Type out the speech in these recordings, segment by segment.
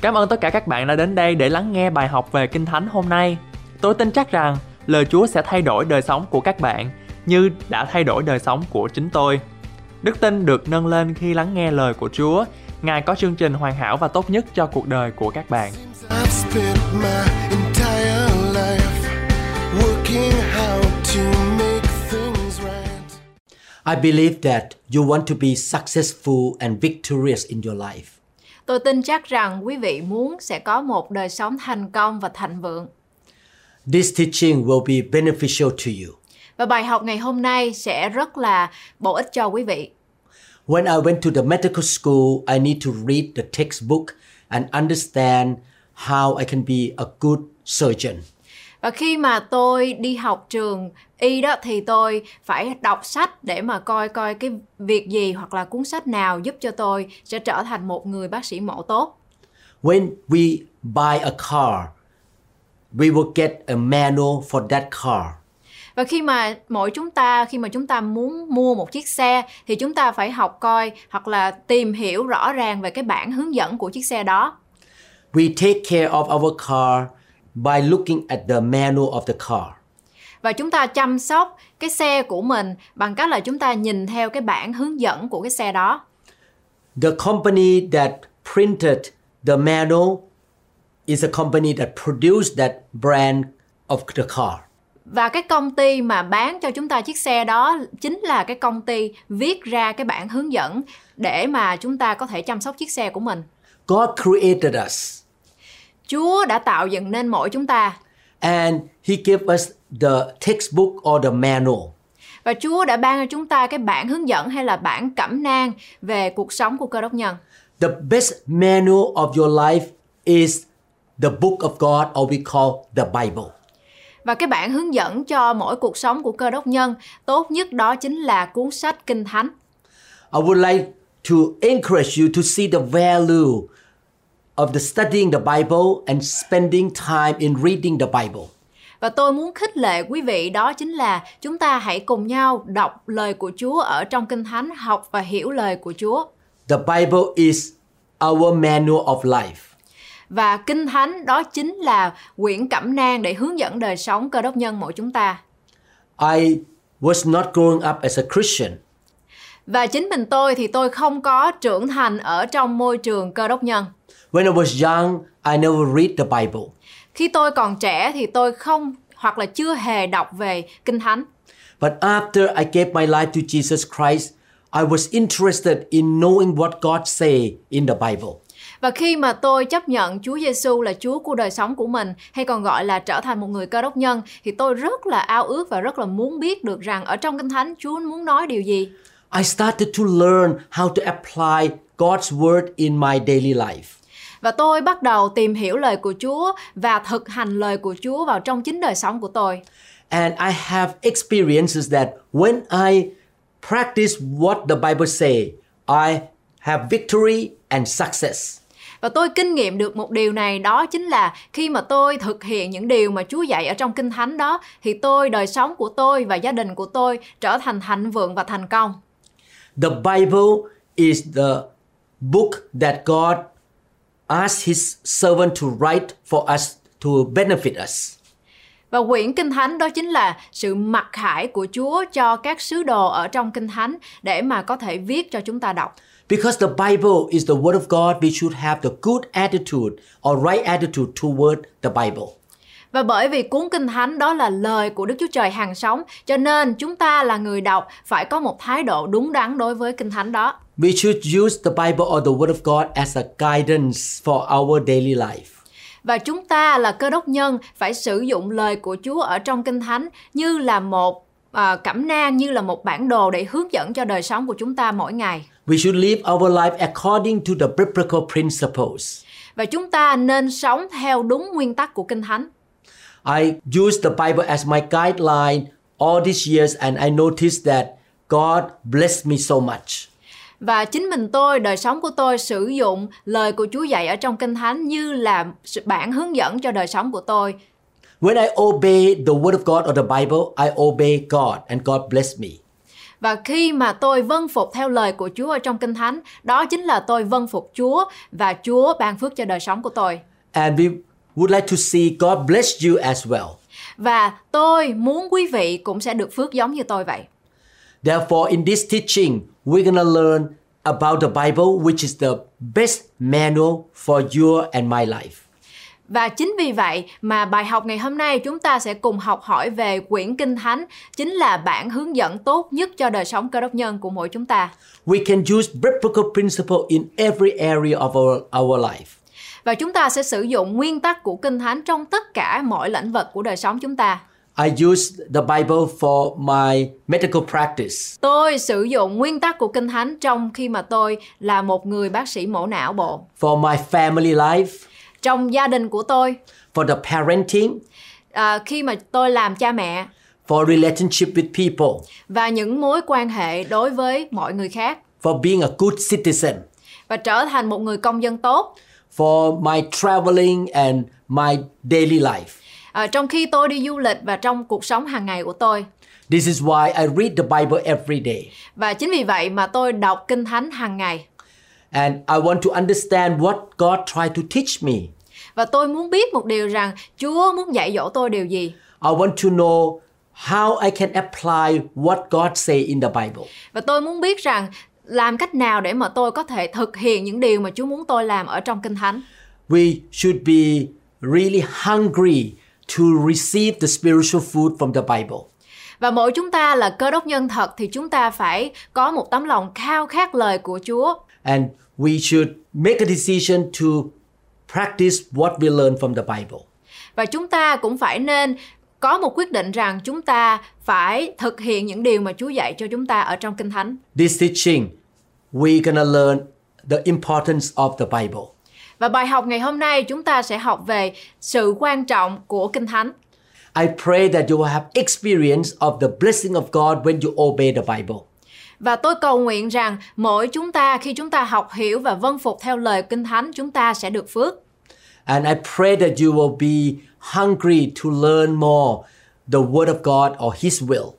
Cảm ơn tất cả các bạn đã đến đây để lắng nghe bài học về Kinh Thánh hôm nay. Tôi tin chắc rằng lời Chúa sẽ thay đổi đời sống của các bạn như đã thay đổi đời sống của chính tôi. Đức tin được nâng lên khi lắng nghe lời của Chúa. Ngài có chương trình hoàn hảo và tốt nhất cho cuộc đời của các bạn. I believe that you want to be successful and victorious in your life. Tôi tin chắc rằng quý vị muốn sẽ có một đời sống thành công và thịnh vượng. This teaching will be beneficial to you. Và bài học ngày hôm nay sẽ rất là bổ ích cho quý vị. When I went to the medical school, I need to read the textbook and understand how I can be a good surgeon. Và khi mà tôi đi học trường y đó thì tôi phải đọc sách để mà coi coi cái việc gì hoặc là cuốn sách nào giúp cho tôi sẽ trở thành một người bác sĩ mổ tốt. When we buy a car, we will get a manual for that car. Và khi mà mỗi chúng ta khi mà chúng ta muốn mua một chiếc xe thì chúng ta phải học coi hoặc là tìm hiểu rõ ràng về cái bản hướng dẫn của chiếc xe đó. We take care of our car by looking at the manual of the car. Và chúng ta chăm sóc cái xe của mình bằng cách là chúng ta nhìn theo cái bản hướng dẫn của cái xe đó. The company that printed the manual is a company that produced that brand of the car. Và cái công ty mà bán cho chúng ta chiếc xe đó chính là cái công ty viết ra cái bản hướng dẫn để mà chúng ta có thể chăm sóc chiếc xe của mình. God created us Chúa đã tạo dựng nên mỗi chúng ta and He gave us the textbook or the manual. và Chúa đã ban cho chúng ta cái bản hướng dẫn hay là bản cẩm nang về cuộc sống của cơ đốc nhân. The best manual of your life is the book of God or we call the Bible. Và cái bản hướng dẫn cho mỗi cuộc sống của cơ đốc nhân tốt nhất đó chính là cuốn sách Kinh Thánh. I would like to encourage you to see the value of the studying the Bible and spending time in reading the Bible. Và tôi muốn khích lệ quý vị đó chính là chúng ta hãy cùng nhau đọc lời của Chúa ở trong Kinh Thánh, học và hiểu lời của Chúa. The Bible is our manual of life. Và Kinh Thánh đó chính là quyển cẩm nang để hướng dẫn đời sống cơ đốc nhân mỗi chúng ta. I was not growing up as a Christian. Và chính mình tôi thì tôi không có trưởng thành ở trong môi trường cơ đốc nhân. When I was young, I never read the Bible. Khi tôi còn trẻ thì tôi không hoặc là chưa hề đọc về Kinh Thánh. But after I gave my life to Jesus Christ, I was interested in knowing what God say in the Bible. Và khi mà tôi chấp nhận Chúa Giêsu là Chúa của đời sống của mình hay còn gọi là trở thành một người cơ đốc nhân thì tôi rất là ao ước và rất là muốn biết được rằng ở trong Kinh Thánh Chúa muốn nói điều gì. I started to learn how to apply God's word in my daily life. Và tôi bắt đầu tìm hiểu lời của Chúa và thực hành lời của Chúa vào trong chính đời sống của tôi. And I have experiences that when I practice what the Bible say, I have victory and success. Và tôi kinh nghiệm được một điều này đó chính là khi mà tôi thực hiện những điều mà Chúa dạy ở trong Kinh Thánh đó thì tôi, đời sống của tôi và gia đình của tôi trở thành thịnh vượng và thành công. The Bible is the book that God asked his servant to write for us to benefit us. Và quyển Kinh Thánh đó chính là sự mặc khải của Chúa cho các sứ đồ ở trong Kinh Thánh để mà có thể viết cho chúng ta đọc. Because the Bible is the Word of God, we should have the good attitude or right attitude toward the Bible. Và bởi vì cuốn Kinh Thánh đó là lời của Đức Chúa Trời hàng sống, cho nên chúng ta là người đọc phải có một thái độ đúng đắn đối với Kinh Thánh đó. We should use the Bible or the Word of God as a guidance for our daily life. Và chúng ta là cơ đốc nhân phải sử dụng lời của Chúa ở trong Kinh Thánh như là một à, cẩm nang, như là một bản đồ để hướng dẫn cho đời sống của chúng ta mỗi ngày. We should live our life according to the biblical principles. Và chúng ta nên sống theo đúng nguyên tắc của Kinh Thánh. I used the Bible as my guideline all these years and I noticed that God blessed me so much. Và chính mình tôi, đời sống của tôi sử dụng lời của Chúa dạy ở trong Kinh Thánh như là bản hướng dẫn cho đời sống của tôi. When I obey the word of God or the Bible, I obey God and God bless me. Và khi mà tôi vâng phục theo lời của Chúa ở trong Kinh Thánh, đó chính là tôi vâng phục Chúa và Chúa ban phước cho đời sống của tôi. And we would like to see God bless you as well. Và tôi muốn quý vị cũng sẽ được phước giống như tôi vậy. Therefore, in this teaching, we're going to learn about the Bible, which is the best manual for your and my life. Và chính vì vậy mà bài học ngày hôm nay chúng ta sẽ cùng học hỏi về quyển Kinh Thánh chính là bản hướng dẫn tốt nhất cho đời sống cơ đốc nhân của mỗi chúng ta. We can use biblical principle in every area of our, our life. Và chúng ta sẽ sử dụng nguyên tắc của Kinh Thánh trong tất cả mọi lĩnh vực của đời sống chúng ta. I use the Bible for my medical practice. Tôi sử dụng nguyên tắc của Kinh Thánh trong khi mà tôi là một người bác sĩ mổ não bộ. for my family life, Trong gia đình của tôi, for the parenting, à, khi mà tôi làm cha mẹ for relationship with people, và những mối quan hệ đối với mọi người khác for being a good citizen, và trở thành một người công dân tốt. For my traveling and my daily life. À, trong khi tôi đi du lịch và trong cuộc sống hàng ngày của tôi. This is why I read the Bible every day. Và chính vì vậy mà tôi đọc Kinh Thánh hàng ngày. And I want to understand what God tried to teach me. Và tôi muốn biết một điều rằng Chúa muốn dạy dỗ tôi điều gì. I want to know how I can apply what God say in the Bible. Và tôi muốn biết rằng làm cách nào để mà tôi có thể thực hiện những điều mà Chúa muốn tôi làm ở trong Kinh Thánh. We should be really hungry to receive the spiritual food from the Bible. Và mỗi chúng ta là cơ đốc nhân thật thì chúng ta phải có một tấm lòng khao khát lời của Chúa. And we should make a decision to practice what we learn from the Bible. Và chúng ta cũng phải nên có một quyết định rằng chúng ta phải thực hiện những điều mà Chúa dạy cho chúng ta ở trong Kinh Thánh. This teaching, we're gonna learn the importance of the Bible. Và bài học ngày hôm nay chúng ta sẽ học về sự quan trọng của Kinh Thánh. I pray that you will have experience of the blessing of God when you obey the Bible. Và tôi cầu nguyện rằng mỗi chúng ta khi chúng ta học hiểu và vâng phục theo lời Kinh Thánh chúng ta sẽ được phước. And I pray that you will be hungry to learn more the Word of God or His will.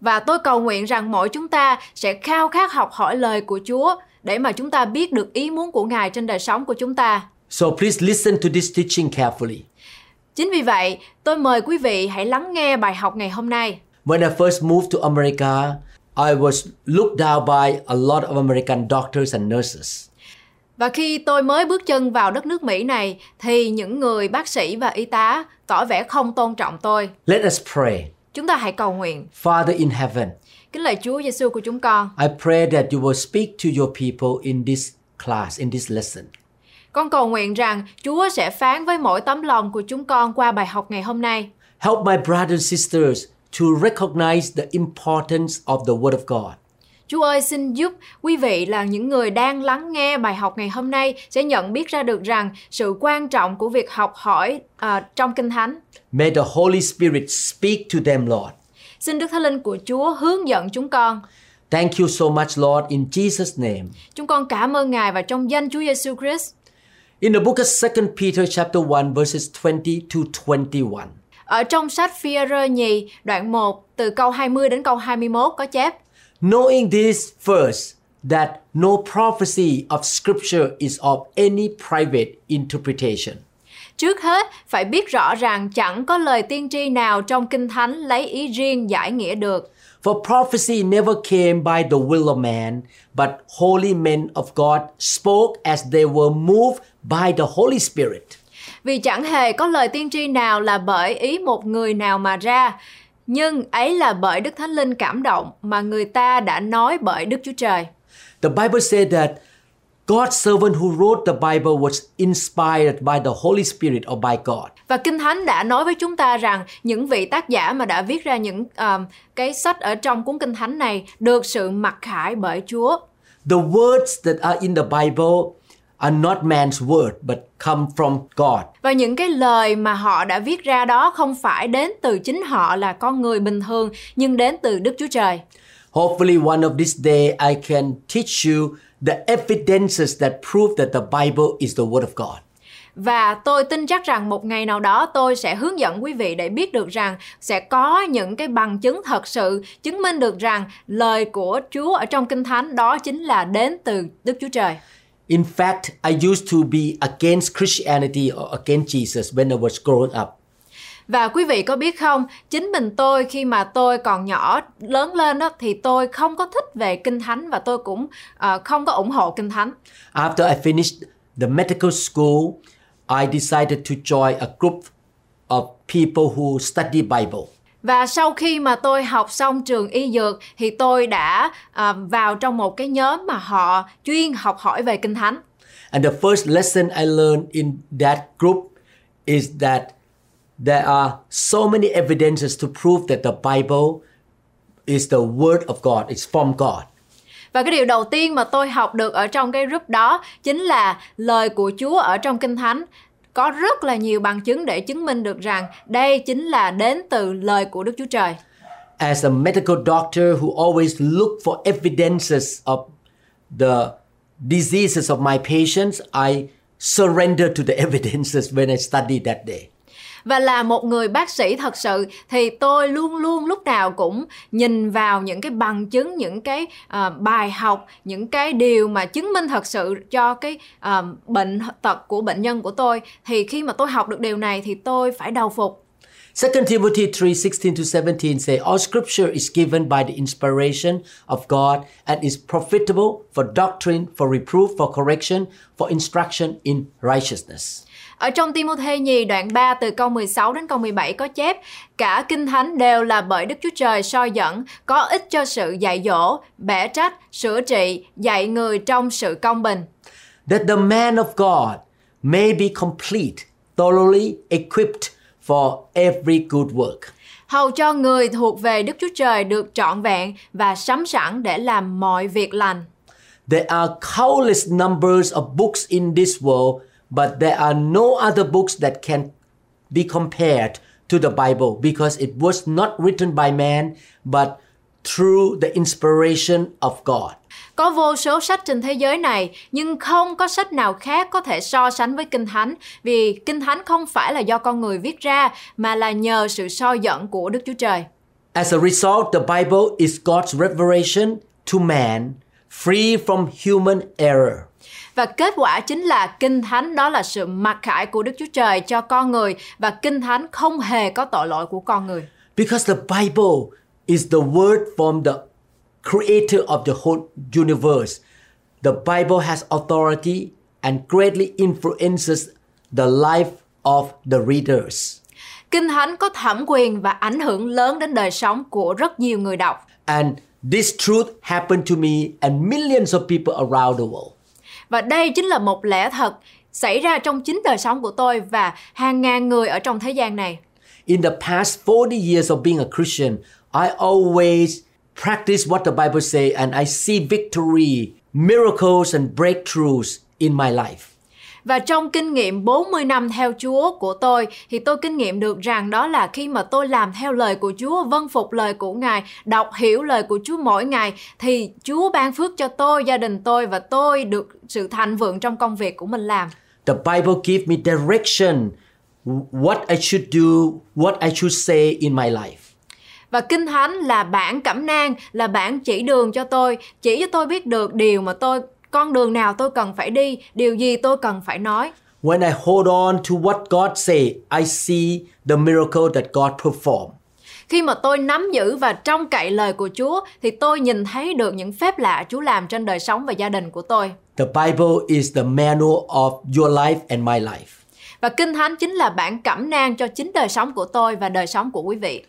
Và tôi cầu nguyện rằng mỗi chúng ta sẽ khao khát học hỏi lời của Chúa để mà chúng ta biết được ý muốn của Ngài trên đời sống của chúng ta. So please listen to this teaching carefully. Chính vì vậy, tôi mời quý vị hãy lắng nghe bài học ngày hôm nay. When I first moved to America, I was looked down by a lot of American doctors and nurses. Và khi tôi mới bước chân vào đất nước Mỹ này thì những người bác sĩ và y tá tỏ vẻ không tôn trọng tôi. Let us pray. Chúng ta hãy cầu nguyện. Father in heaven, Kính lạy Chúa Giêsu của chúng con. I pray that you will speak to your people in this class, in this lesson. Con cầu nguyện rằng Chúa sẽ phán với mỗi tấm lòng của chúng con qua bài học ngày hôm nay. Help my brothers and sisters to recognize the importance of the Word of God. Chúa ơi xin giúp quý vị là những người đang lắng nghe bài học ngày hôm nay sẽ nhận biết ra được rằng sự quan trọng của việc học hỏi à, trong Kinh Thánh. May the Holy Spirit speak to them, Lord. Xin Đức Thánh Linh của Chúa hướng dẫn chúng con. Thank you so much, Lord, in Jesus' name. Chúng con cảm ơn Ngài và trong danh Chúa Giêsu Christ. In the book of 2 Peter chapter 1 verses 20 to 21. Ở trong sách Phi-e-rơ nhì đoạn 1 từ câu 20 đến câu 21 có chép Knowing this first, that no prophecy of Scripture is of any private interpretation. Trước hết, phải biết rõ rằng chẳng có lời tiên tri nào trong Kinh Thánh lấy ý riêng giải nghĩa được. For prophecy never came by the will of man, but holy men of God spoke as they were moved by the Holy Spirit. Vì chẳng hề có lời tiên tri nào là bởi ý một người nào mà ra, nhưng ấy là bởi Đức Thánh Linh cảm động mà người ta đã nói bởi Đức Chúa Trời. The Bible said that God's servant who wrote the Bible was inspired by the Holy Spirit or by God. Và Kinh Thánh đã nói với chúng ta rằng những vị tác giả mà đã viết ra những um, cái sách ở trong cuốn Kinh Thánh này được sự mặc khải bởi Chúa. The words that are in the Bible are not man's word but come from God. Và những cái lời mà họ đã viết ra đó không phải đến từ chính họ là con người bình thường nhưng đến từ Đức Chúa Trời. Hopefully, one of these days I can teach you the evidences that prove that the Bible is the Word of God. và tôi tin chắc rằng một ngày nào đó tôi sẽ hướng dẫn quý vị để biết được rằng sẽ có những cái bằng chứng thật sự chứng minh được rằng lời của Chúa ở trong Kinh Thánh đó chính là đến từ Đức Chúa Trời. In fact, I used to be against Christianity or against Jesus when I was growing up. Và quý vị có biết không, chính mình tôi khi mà tôi còn nhỏ lớn lên đó thì tôi không có thích về kinh thánh và tôi cũng ờ, không có ủng hộ kinh thánh. After I finished the medical school, I decided to join a group of people who study Bible. Và sau khi mà tôi học xong trường y dược thì tôi đã ờ, vào trong một cái nhóm mà họ chuyên học hỏi về kinh thánh. And the first lesson I learned in that group is that there are so many evidences to prove that the Bible is the word of God, it's from God. Và cái điều đầu tiên mà tôi học được ở trong cái group đó chính là lời của Chúa ở trong Kinh Thánh có rất là nhiều bằng chứng để chứng minh được rằng đây chính là đến từ lời của Đức Chúa Trời. As a medical doctor who always look for evidences of the diseases of my patients, I surrender to the evidences when I study that day. Và là một người bác sĩ thật sự thì tôi luôn luôn lúc nào cũng nhìn vào những cái bằng chứng, những cái uh, bài học, những cái điều mà chứng minh thật sự cho cái uh, bệnh tật của bệnh nhân của tôi. Thì khi mà tôi học được điều này thì tôi phải đầu phục. 2 Timothy 3 16 to 17 say, All scripture is given by the inspiration of God and is profitable for doctrine, for reproof, for correction, for instruction in righteousness. Ở trong Timôthê nhì đoạn 3 từ câu 16 đến câu 17 có chép Cả kinh thánh đều là bởi Đức Chúa Trời soi dẫn, có ích cho sự dạy dỗ, bẻ trách, sửa trị, dạy người trong sự công bình. That the man of God may be complete, thoroughly equipped for every good work. Hầu cho người thuộc về Đức Chúa Trời được trọn vẹn và sắm sẵn để làm mọi việc lành. There are countless numbers of books in this world, but there are no other books that can be compared to the Bible because it was not written by man, but through the inspiration of God. Có vô số sách trên thế giới này, nhưng không có sách nào khác có thể so sánh với Kinh Thánh, vì Kinh Thánh không phải là do con người viết ra, mà là nhờ sự soi dẫn của Đức Chúa Trời. As a result, the Bible is God's revelation to man, free from human error. Và kết quả chính là Kinh Thánh đó là sự mặc khải của Đức Chúa Trời cho con người và Kinh Thánh không hề có tội lỗi của con người. Because the Bible is the word from the creator of the whole universe. The Bible has authority and greatly influences the life of the readers. Kinh Thánh có thẩm quyền và ảnh hưởng lớn đến đời sống của rất nhiều người đọc. And this truth happened to me and millions of people around the world. Và đây chính là một lẽ thật xảy ra trong chính đời sống của tôi và hàng ngàn người ở trong thế gian này. In the past 40 years of being a Christian, I always practice what the Bible say and I see victory, miracles and breakthroughs in my life. Và trong kinh nghiệm 40 năm theo Chúa của tôi thì tôi kinh nghiệm được rằng đó là khi mà tôi làm theo lời của Chúa, vâng phục lời của Ngài, đọc hiểu lời của Chúa mỗi ngày thì Chúa ban phước cho tôi, gia đình tôi và tôi được sự thành vượng trong công việc của mình làm. The Bible give me direction what I should do, what I should say in my life. Và Kinh Thánh là bản cẩm nang, là bản chỉ đường cho tôi, chỉ cho tôi biết được điều mà tôi con đường nào tôi cần phải đi, điều gì tôi cần phải nói. When I hold on to what God say, I see the miracle that God perform. Khi mà tôi nắm giữ và trông cậy lời của Chúa thì tôi nhìn thấy được những phép lạ Chúa làm trên đời sống và gia đình của tôi. The Bible is the manual of your life and my life. Và Kinh Thánh chính là bản cẩm nang cho chính đời sống của tôi và đời sống của quý vị.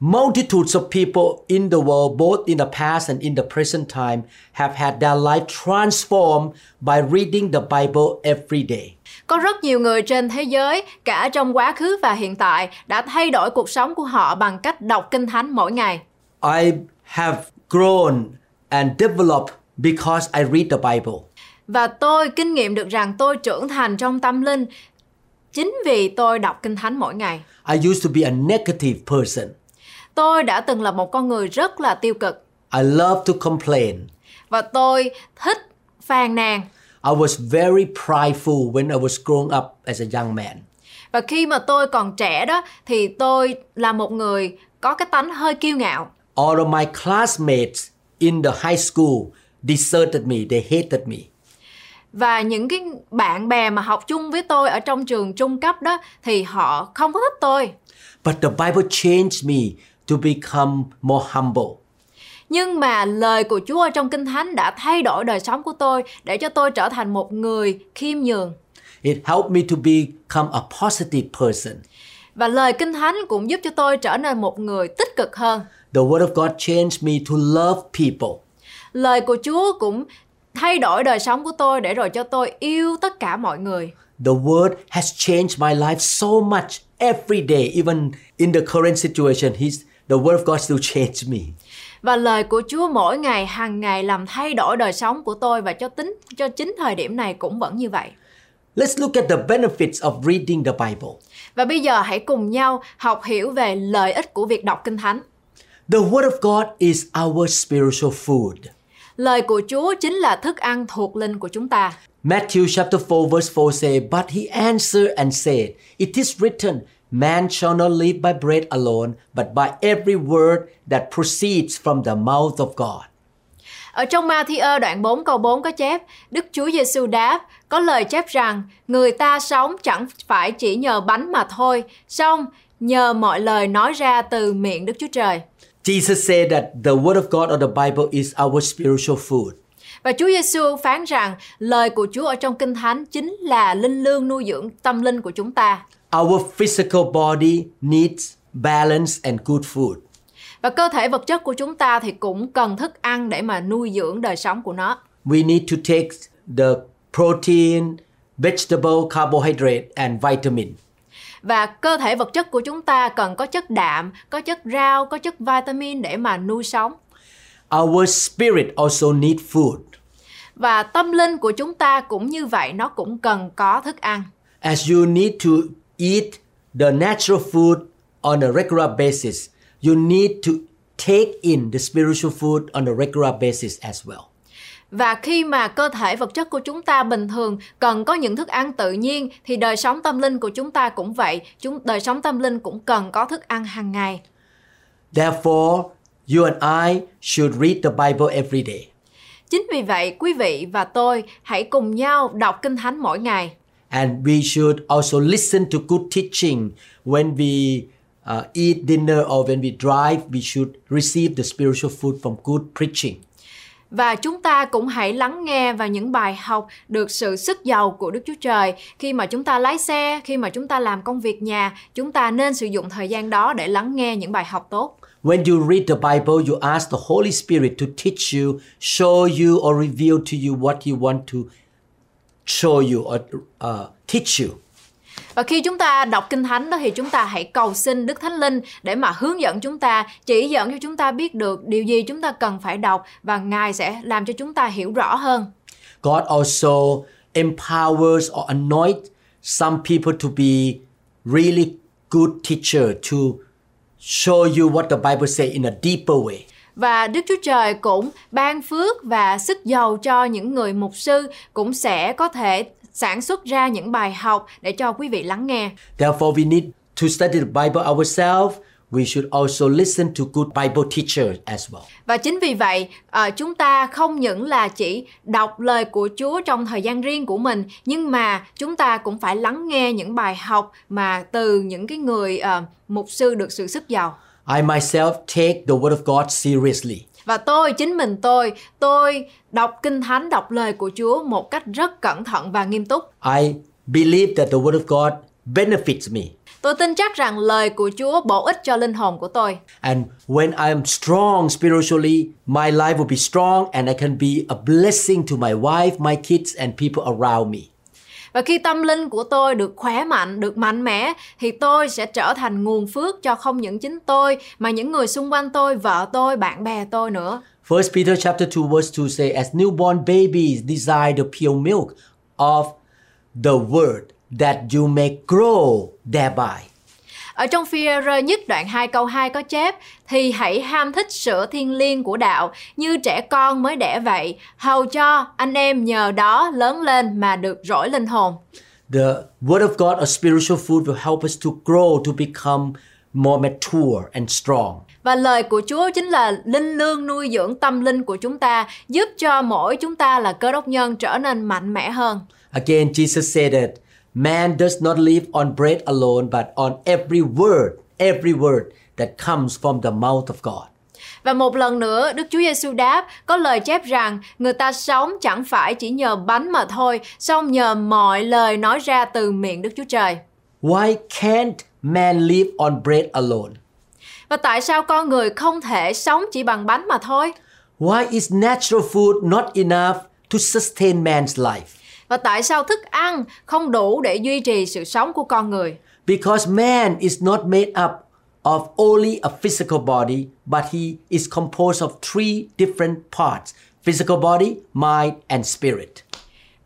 Multitudes of people in the world, both in the past and in the present time, have had their life transformed by reading the Bible every day. Có rất nhiều người trên thế giới, cả trong quá khứ và hiện tại, đã thay đổi cuộc sống của họ bằng cách đọc Kinh Thánh mỗi ngày. I have grown and developed because I read the Bible. Và tôi kinh nghiệm được rằng tôi trưởng thành trong tâm linh chính vì tôi đọc Kinh Thánh mỗi ngày. I used to be a negative person. Tôi đã từng là một con người rất là tiêu cực I love to complain. và tôi thích phàn nàn. I was very prideful when I was growing up as a young man. Và khi mà tôi còn trẻ đó thì tôi là một người có cái tánh hơi kiêu ngạo. All of my classmates in the high school deserted me, they hated me. Và những cái bạn bè mà học chung với tôi ở trong trường trung cấp đó thì họ không có thích tôi. But the Bible changed me to become more humble. Nhưng mà lời của Chúa trong Kinh Thánh đã thay đổi đời sống của tôi để cho tôi trở thành một người khiêm nhường. It helped me to become a positive person. Và lời Kinh Thánh cũng giúp cho tôi trở nên một người tích cực hơn. The Word of God changed me to love people. Lời của Chúa cũng thay đổi đời sống của tôi để rồi cho tôi yêu tất cả mọi người. The Word has changed my life so much every day, even in the current situation. He's, the Word of God still changed me. Và lời của Chúa mỗi ngày hàng ngày làm thay đổi đời sống của tôi và cho tính cho chính thời điểm này cũng vẫn như vậy. Let's look at the benefits of reading the Bible. Và bây giờ hãy cùng nhau học hiểu về lợi ích của việc đọc Kinh Thánh. The Word of God is our spiritual food. Lời của Chúa chính là thức ăn thuộc linh của chúng ta. Matthew chapter 4 verse 4 say, But he answered and said, It is written, Man shall not live by bread alone, but by every word that proceeds from the mouth of God. Ở trong Matthew đoạn 4 câu 4 có chép, Đức Chúa Giêsu đáp, có lời chép rằng, người ta sống chẳng phải chỉ nhờ bánh mà thôi, song nhờ mọi lời nói ra từ miệng Đức Chúa Trời. Jesus said that the Word of God or the Bible is our spiritual food. Và Chúa Giêsu phán rằng lời của Chúa ở trong Kinh Thánh chính là linh lương nuôi dưỡng tâm linh của chúng ta. Our physical body needs balance and good food. Và cơ thể vật chất của chúng ta thì cũng cần thức ăn để mà nuôi dưỡng đời sống của nó. We need to take the protein, vegetable, carbohydrate, and vitamin. Và cơ thể vật chất của chúng ta cần có chất đạm, có chất rau, có chất vitamin để mà nuôi sống. Our spirit also need food. Và tâm linh của chúng ta cũng như vậy, nó cũng cần có thức ăn. As you need to eat the natural food on a regular basis, you need to take in the spiritual food on a regular basis as well. Và khi mà cơ thể vật chất của chúng ta bình thường cần có những thức ăn tự nhiên thì đời sống tâm linh của chúng ta cũng vậy, chúng đời sống tâm linh cũng cần có thức ăn hàng ngày. Therefore, you and I should read the Bible every day. Chính vì vậy, quý vị và tôi hãy cùng nhau đọc Kinh Thánh mỗi ngày. And we should also listen to good teaching when we uh, eat dinner or when we drive. We should receive the spiritual food from good preaching. Và chúng ta cũng hãy lắng nghe vào những bài học được sự sức giàu của Đức Chúa Trời. Khi mà chúng ta lái xe, khi mà chúng ta làm công việc nhà, chúng ta nên sử dụng thời gian đó để lắng nghe những bài học tốt. When you read the Bible, you ask the Holy Spirit to teach you, show you, or reveal to you what you want to show you or uh, teach you. Và khi chúng ta đọc Kinh Thánh đó thì chúng ta hãy cầu xin Đức Thánh Linh để mà hướng dẫn chúng ta, chỉ dẫn cho chúng ta biết được điều gì chúng ta cần phải đọc và Ngài sẽ làm cho chúng ta hiểu rõ hơn. God also empowers or anoint some people to be really good teacher to show you what the Bible say in a deeper way. Và Đức Chúa Trời cũng ban phước và sức giàu cho những người mục sư cũng sẽ có thể sản xuất ra những bài học để cho quý vị lắng nghe. Therefore, we need to study the Bible ourselves. We should also listen to good Bible teachers as well. Và chính vì vậy, ờ, chúng ta không những là chỉ đọc lời của Chúa trong thời gian riêng của mình, nhưng mà chúng ta cũng phải lắng nghe những bài học mà từ những cái người ờ, mục sư được sự sức giàu. I myself take the Word of God seriously. Và tôi, chính mình tôi, tôi đọc Kinh Thánh, đọc lời của Chúa một cách rất cẩn thận và nghiêm túc. I believe that the Word of God benefits me. Tôi tin chắc rằng lời của Chúa bổ ích cho linh hồn của tôi. And when I am strong spiritually, my life will be strong and I can be a blessing to my wife, my kids, and people around me. Và khi tâm linh của tôi được khỏe mạnh, được mạnh mẽ thì tôi sẽ trở thành nguồn phước cho không những chính tôi mà những người xung quanh tôi, vợ tôi, bạn bè tôi nữa. First Peter chapter 2 verse 2 say, As newborn babies desire the pure milk of the word that you may grow thereby. Ở trong phi nhất đoạn 2 câu 2 có chép thì hãy ham thích sữa thiên liêng của đạo như trẻ con mới đẻ vậy, hầu cho anh em nhờ đó lớn lên mà được rỗi linh hồn. The Word of God or spiritual food will help us to grow, to become more mature and strong. Và lời của Chúa chính là linh lương nuôi dưỡng tâm linh của chúng ta, giúp cho mỗi chúng ta là cơ đốc nhân trở nên mạnh mẽ hơn. Again, Jesus said that man does not live on bread alone, but on every word, every word that comes from the mouth of God. Và một lần nữa, Đức Chúa Giêsu đáp, có lời chép rằng người ta sống chẳng phải chỉ nhờ bánh mà thôi, song nhờ mọi lời nói ra từ miệng Đức Chúa Trời. Why can't man live on bread alone? Và tại sao con người không thể sống chỉ bằng bánh mà thôi? Why is natural food not enough to sustain man's life? Và tại sao thức ăn không đủ để duy trì sự sống của con người? Because man is not made up of only a physical body, but he is composed of three different parts physical body, mind, and spirit.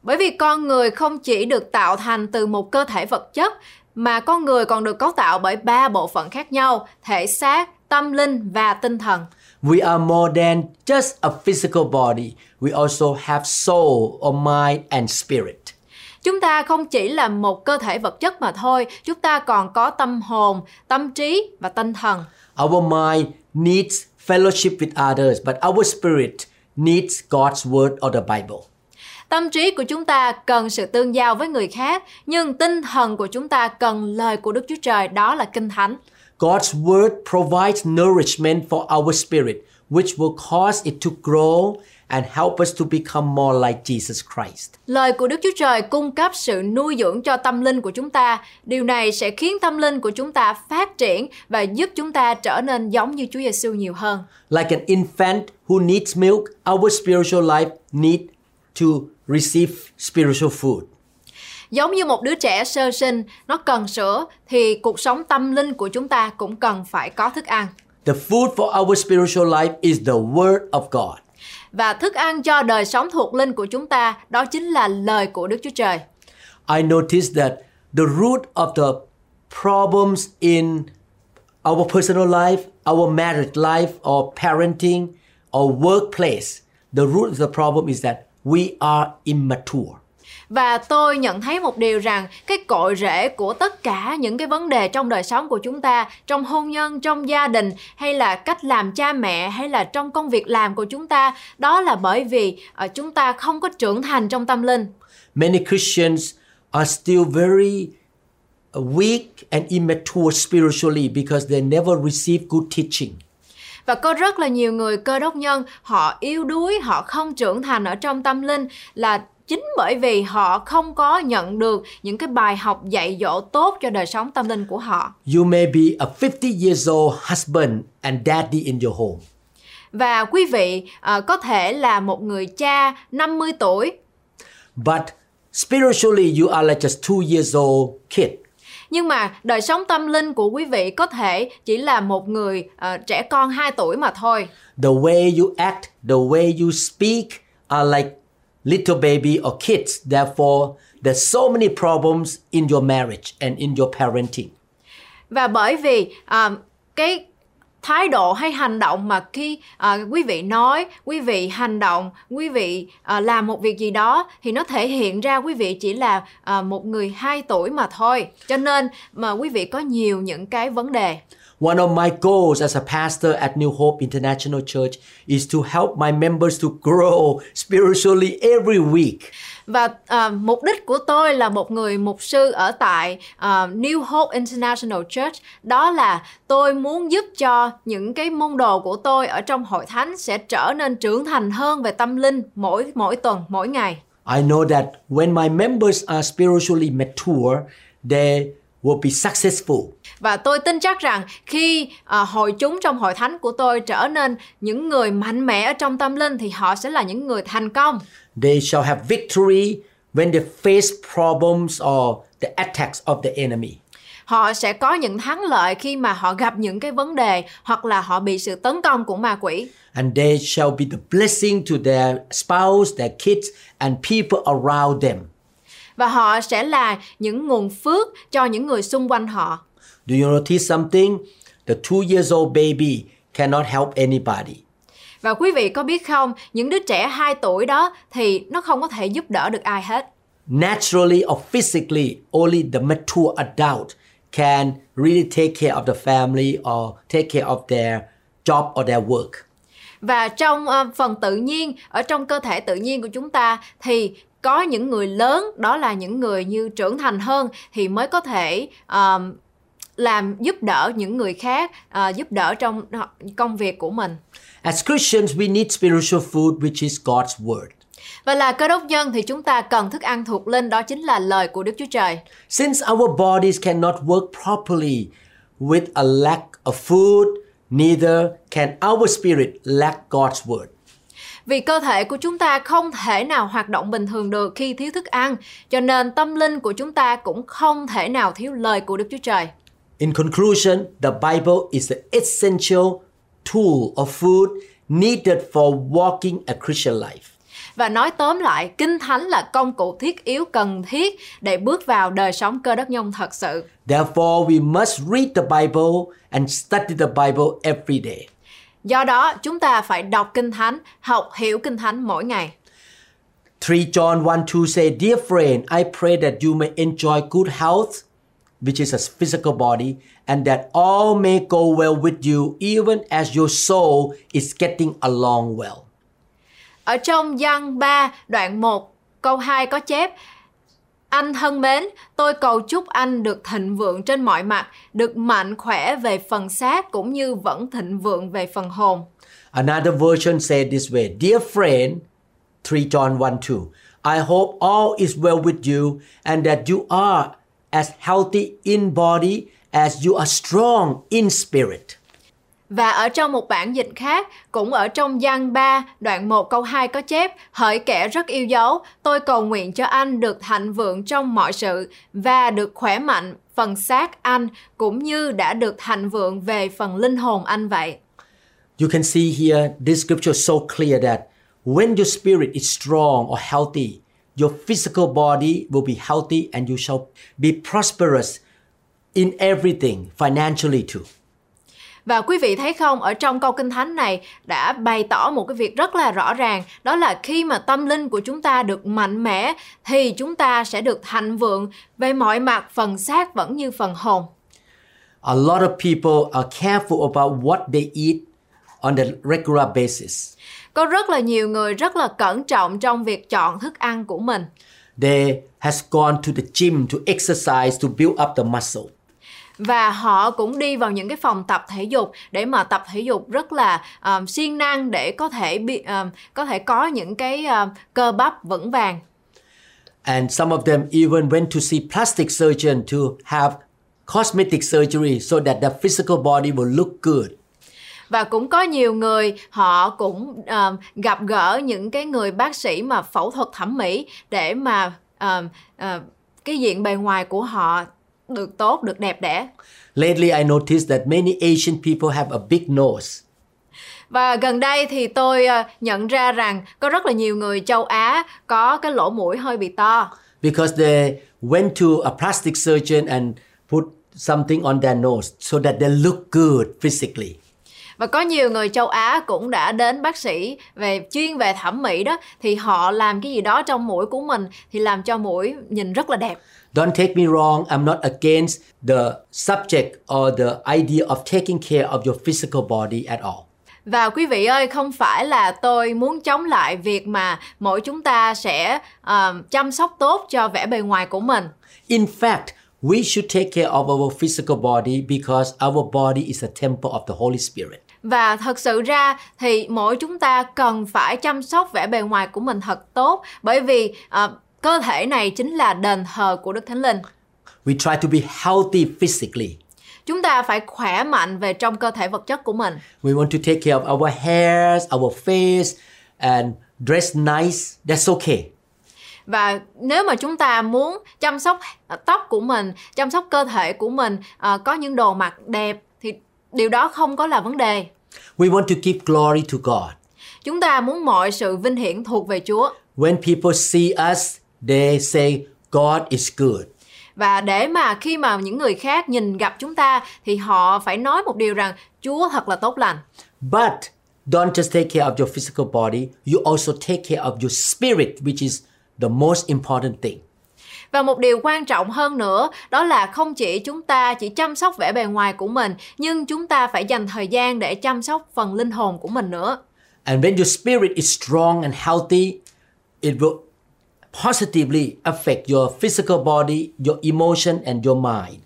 Bởi vì con người không chỉ được tạo thành từ một cơ thể vật chất mà con người còn được cấu tạo bởi ba bộ phận khác nhau, thể xác, tâm linh và tinh thần. We are more than just a physical body. We also have soul or mind and spirit. Chúng ta không chỉ là một cơ thể vật chất mà thôi, chúng ta còn có tâm hồn, tâm trí và tinh thần. Our mind needs fellowship with others, but our spirit needs God's word or the Bible. Tâm trí của chúng ta cần sự tương giao với người khác, nhưng tinh thần của chúng ta cần lời của Đức Chúa Trời, đó là Kinh Thánh. God's word provides nourishment for our spirit, which will cause it to grow and help us to become more like Jesus Christ. Lời của Đức Chúa Trời cung cấp sự nuôi dưỡng cho tâm linh của chúng ta. Điều này sẽ khiến tâm linh của chúng ta phát triển và giúp chúng ta trở nên giống như Chúa Giêsu nhiều hơn. Like an infant who needs milk, our spiritual life need to receive spiritual food. Giống như một đứa trẻ sơ sinh, nó cần sữa thì cuộc sống tâm linh của chúng ta cũng cần phải có thức ăn. The food for our spiritual life is the word of God. Và thức ăn cho đời sống thuộc linh của chúng ta, đó chính là lời của Đức Chúa Trời. I noticed that the root of the problems in our personal life, our marriage life, or parenting, or workplace, the root of the problem is that we are immature. Và tôi nhận thấy một điều rằng cái cội rễ của tất cả những cái vấn đề trong đời sống của chúng ta, trong hôn nhân, trong gia đình hay là cách làm cha mẹ hay là trong công việc làm của chúng ta, đó là bởi vì uh, chúng ta không có trưởng thành trong tâm linh. Many Christians are still very weak and immature spiritually because they never receive good teaching. Và có rất là nhiều người cơ đốc nhân họ yếu đuối, họ không trưởng thành ở trong tâm linh là chính bởi vì họ không có nhận được những cái bài học dạy dỗ tốt cho đời sống tâm linh của họ. You may be a 50 years old husband and daddy in your home. Và quý vị ờ, có thể là một người cha 50 tuổi But spiritually, you are like just two years old kid. nhưng mà đời sống tâm linh của quý vị có thể chỉ là một người ờ, trẻ con 2 tuổi mà thôi. The way you act, the way you speak are like little baby or kids. Therefore, there's so many problems in your marriage and in your parenting. Và bởi vì um, cái thái độ hay hành động mà khi uh, quý vị nói, quý vị hành động, quý vị uh, làm một việc gì đó thì nó thể hiện ra quý vị chỉ là uh, một người 2 tuổi mà thôi. Cho nên mà quý vị có nhiều những cái vấn đề. One of my goals as a pastor at New Hope International Church is to help my members to grow spiritually every week. Và à, mục đích của tôi là một người mục sư ở tại à, New Hope International Church đó là tôi muốn giúp cho những cái môn đồ của tôi ở trong hội thánh sẽ trở nên trưởng thành hơn về tâm linh mỗi mỗi tuần mỗi ngày. I know that when my members are spiritually mature, they will be successful. Và tôi tin chắc rằng khi à, hội chúng trong hội thánh của tôi trở nên những người mạnh mẽ ở trong tâm linh thì họ sẽ là những người thành công. They shall have victory when they face problems or the attacks of the enemy. Họ sẽ có những thắng lợi khi mà họ gặp những cái vấn đề hoặc là họ bị sự tấn công của ma quỷ. And they shall be the blessing to their spouse, their kids, and people around them. Và họ sẽ là những nguồn phước cho những người xung quanh họ. Do you notice something? The two years old baby cannot help anybody. Và quý vị có biết không, những đứa trẻ 2 tuổi đó thì nó không có thể giúp đỡ được ai hết. Naturally or physically, only the mature adult can really take care of the family or take care of their job or their work. Và trong ờ, phần tự nhiên, ở trong cơ thể tự nhiên của chúng ta thì có những người lớn, đó là những người như trưởng thành hơn thì mới có thể ờm, làm giúp đỡ những người khác, ờ, giúp đỡ trong công việc của mình. As Christians, we need spiritual food, which is God's word. Và là cơ đốc nhân thì chúng ta cần thức ăn thuộc linh đó chính là lời của Đức Chúa Trời. Since our bodies cannot work properly with a lack of food, neither can our spirit lack God's word. Vì cơ thể của chúng ta không thể nào hoạt động bình thường được khi thiếu thức ăn, cho nên tâm linh của chúng ta cũng không thể nào thiếu lời của Đức Chúa Trời. In conclusion, the Bible is the essential tool of food needed for walking a Christian life. Và nói tóm lại, Kinh Thánh là công cụ thiết yếu cần thiết để bước vào đời sống cơ đốc nhân thật sự. Therefore, we must read the Bible and study the Bible every day. Do đó, chúng ta phải đọc Kinh Thánh, học hiểu Kinh Thánh mỗi ngày. 3 John 1 2 say, Dear friend, I pray that you may enjoy good health, which is a physical body, and that all may go well with you, even as your soul is getting along well. Ở trong Giăng 3 đoạn 1 câu 2 có chép Anh thân mến, tôi cầu chúc anh được thịnh vượng trên mọi mặt, được mạnh khỏe về phần xác cũng như vẫn thịnh vượng về phần hồn. Another version said this way Dear friend, 3 John 1 2, I hope all is well with you and that you are as healthy in body as you are strong in spirit. Và ở trong một bản dịch khác, cũng ở trong Giăng 3, đoạn 1 câu 2 có chép Hỡi kẻ rất yêu dấu, tôi cầu nguyện cho anh được thạnh vượng trong mọi sự và được khỏe mạnh phần xác anh cũng như đã được thạnh vượng về phần linh hồn anh vậy. You can see here, this scripture so clear that when your spirit is strong or healthy, your physical body will be healthy and you shall be prosperous in everything, financially too. Và quý vị thấy không, ở trong câu kinh thánh này đã bày tỏ một cái việc rất là rõ ràng, đó là khi mà tâm linh của chúng ta được mạnh mẽ thì chúng ta sẽ được thạnh vượng về mọi mặt, phần xác vẫn như phần hồn. A lot of people are careful about what they eat on a regular basis. Có rất là nhiều người rất là cẩn trọng trong việc chọn thức ăn của mình. They has gone to the gym to exercise to build up the muscle. và họ cũng đi vào những cái phòng tập thể dục để mà tập thể dục rất là um, siêng năng để có thể bị um, có thể có những cái um, cơ bắp vững vàng And some of them even went to see plastic surgeon to have cosmetic surgery so that their physical body will look good. Và cũng có nhiều người họ cũng um, gặp gỡ những cái người bác sĩ mà phẫu thuật thẩm mỹ để mà um, uh, cái diện bề ngoài của họ được tốt được đẹp đẽ Lately, I noticed that many Asian people have a big nose. Và gần đây thì tôi ờ, nhận ra rằng có rất là nhiều người châu Á có cái lỗ mũi hơi bị to. because they went to a plastic surgeon and put something on their nose so that they look good physically. Và có nhiều người châu Á cũng đã đến bác sĩ về chuyên về thẩm mỹ đó thì họ làm cái gì đó trong mũi của mình thì làm cho mũi nhìn rất là đẹp. Don't take me wrong, I'm not against the subject or the idea of taking care of your physical body at all. Và quý vị ơi, không phải là tôi muốn chống lại việc mà mỗi chúng ta sẽ ờ, chăm sóc tốt cho vẻ bề ngoài của mình. In fact, we should take care of our physical body because our body is a temple of the Holy Spirit. Và thật sự ra thì mỗi chúng ta cần phải chăm sóc vẻ bề ngoài của mình thật tốt bởi vì ờ, cơ thể này chính là đền thờ của Đức Thánh Linh. We try to be healthy physically. Chúng ta phải khỏe mạnh về trong cơ thể vật chất của mình. We want to take care of our hairs, our face, and dress nice. That's okay. Và nếu mà chúng ta muốn chăm sóc tóc của mình, chăm sóc cơ thể của mình, ờ, có những đồ mặc đẹp điều đó không có là vấn đề. We want to give glory to God. Chúng ta muốn mọi sự vinh hiển thuộc về Chúa. When people see us, they say, God is good. và để mà khi mà những người khác nhìn gặp chúng ta thì họ phải nói một điều rằng Chúa thật là tốt lành. But don't just take care of your physical body, you also take care of your spirit, which is the most important thing. Và một điều quan trọng hơn nữa đó là không chỉ chúng ta chỉ chăm sóc vẻ bề ngoài của mình nhưng chúng ta phải dành thời gian để chăm sóc phần linh hồn của mình nữa. And when your spirit is strong and healthy, it will positively affect your physical body, your emotion, and your mind.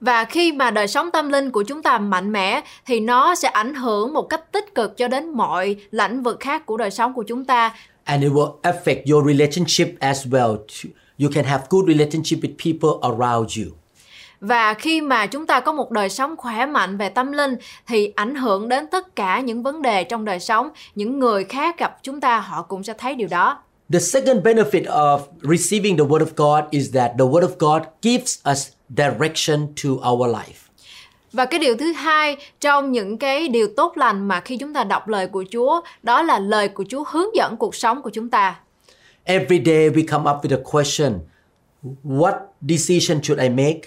Và khi mà đời sống tâm linh của chúng ta mạnh mẽ thì nó sẽ ảnh hưởng một cách tích cực cho đến mọi lĩnh vực khác của đời sống của chúng ta. And it will affect your relationship as well. You can have good relationship with people around you. Và khi mà chúng ta có một đời sống khỏe mạnh về tâm linh thì ảnh hưởng đến tất cả những vấn đề trong đời sống, những người khác gặp chúng ta họ cũng sẽ thấy điều đó. The second benefit of receiving the Word of God is that the Word of God gives us direction to our life. Và cái điều thứ hai trong những cái điều tốt lành mà khi chúng ta đọc lời của Chúa, đó là lời của Chúa hướng dẫn cuộc sống của chúng ta. Every day we come up with a question What decision should I make?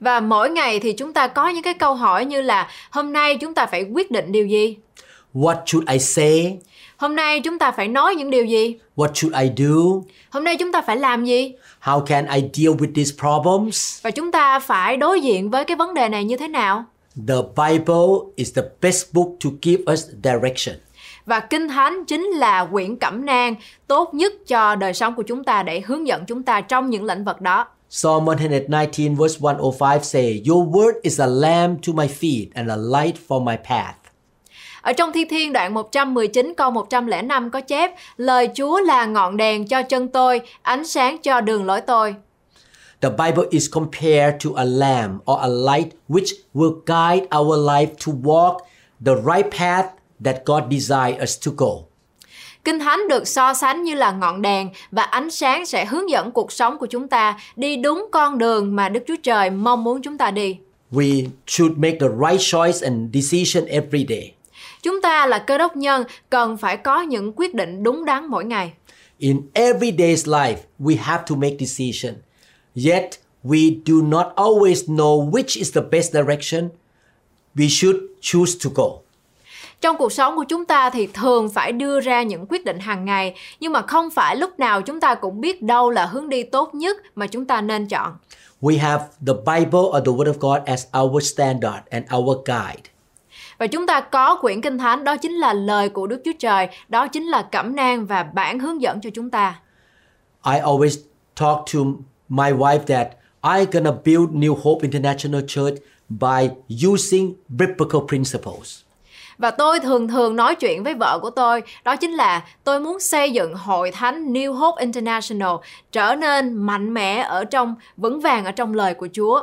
Và mỗi ngày thì chúng ta có những cái câu hỏi như là hôm nay chúng ta phải quyết định điều gì? What should I say? Hôm nay chúng ta phải nói những điều gì? What should I do? Hôm nay chúng ta phải làm gì? How can I deal with these problems? Và chúng ta phải đối diện với cái vấn đề này như thế nào? The Bible is the best book to give us direction. Và Kinh Thánh chính là quyển cẩm nang tốt nhất cho đời sống của chúng ta để hướng dẫn chúng ta trong những lĩnh vực đó. Psalm 119 verse 105 say, Your word is a lamp to my feet and a light for my path. Ở trong Thi Thiên đoạn 119 câu 105 có chép Lời Chúa là ngọn đèn cho chân tôi, ánh sáng cho đường lối tôi. The Bible is compared to a lamp or a light which will guide our life to walk the right path that God desires us to go. Kinh Thánh được so sánh như là ngọn đèn và ánh sáng sẽ hướng dẫn cuộc sống của chúng ta đi đúng con đường mà Đức Chúa Trời mong muốn chúng ta đi. We should make the right choice and decision every day. Chúng ta là cơ đốc nhân cần phải có những quyết định đúng đắn mỗi ngày. In every day's life, we have to make decision. Yet, we do not always know which is the best direction we should choose to go. Trong cuộc sống của chúng ta thì thường phải đưa ra những quyết định hàng ngày, nhưng mà không phải lúc nào chúng ta cũng biết đâu là hướng đi tốt nhất mà chúng ta nên chọn. We have the Bible or the Word of God as our standard and our guide. Và chúng ta có quyển Kinh Thánh, đó chính là lời của Đức Chúa Trời, đó chính là cẩm nang và bản hướng dẫn cho chúng ta. I always talk to my wife that I'm gonna build New Hope International Church by using biblical principles. Và tôi thường thường nói chuyện với vợ của tôi, đó chính là tôi muốn xây dựng hội thánh New Hope International trở nên mạnh mẽ ở trong vững vàng ở trong lời của Chúa.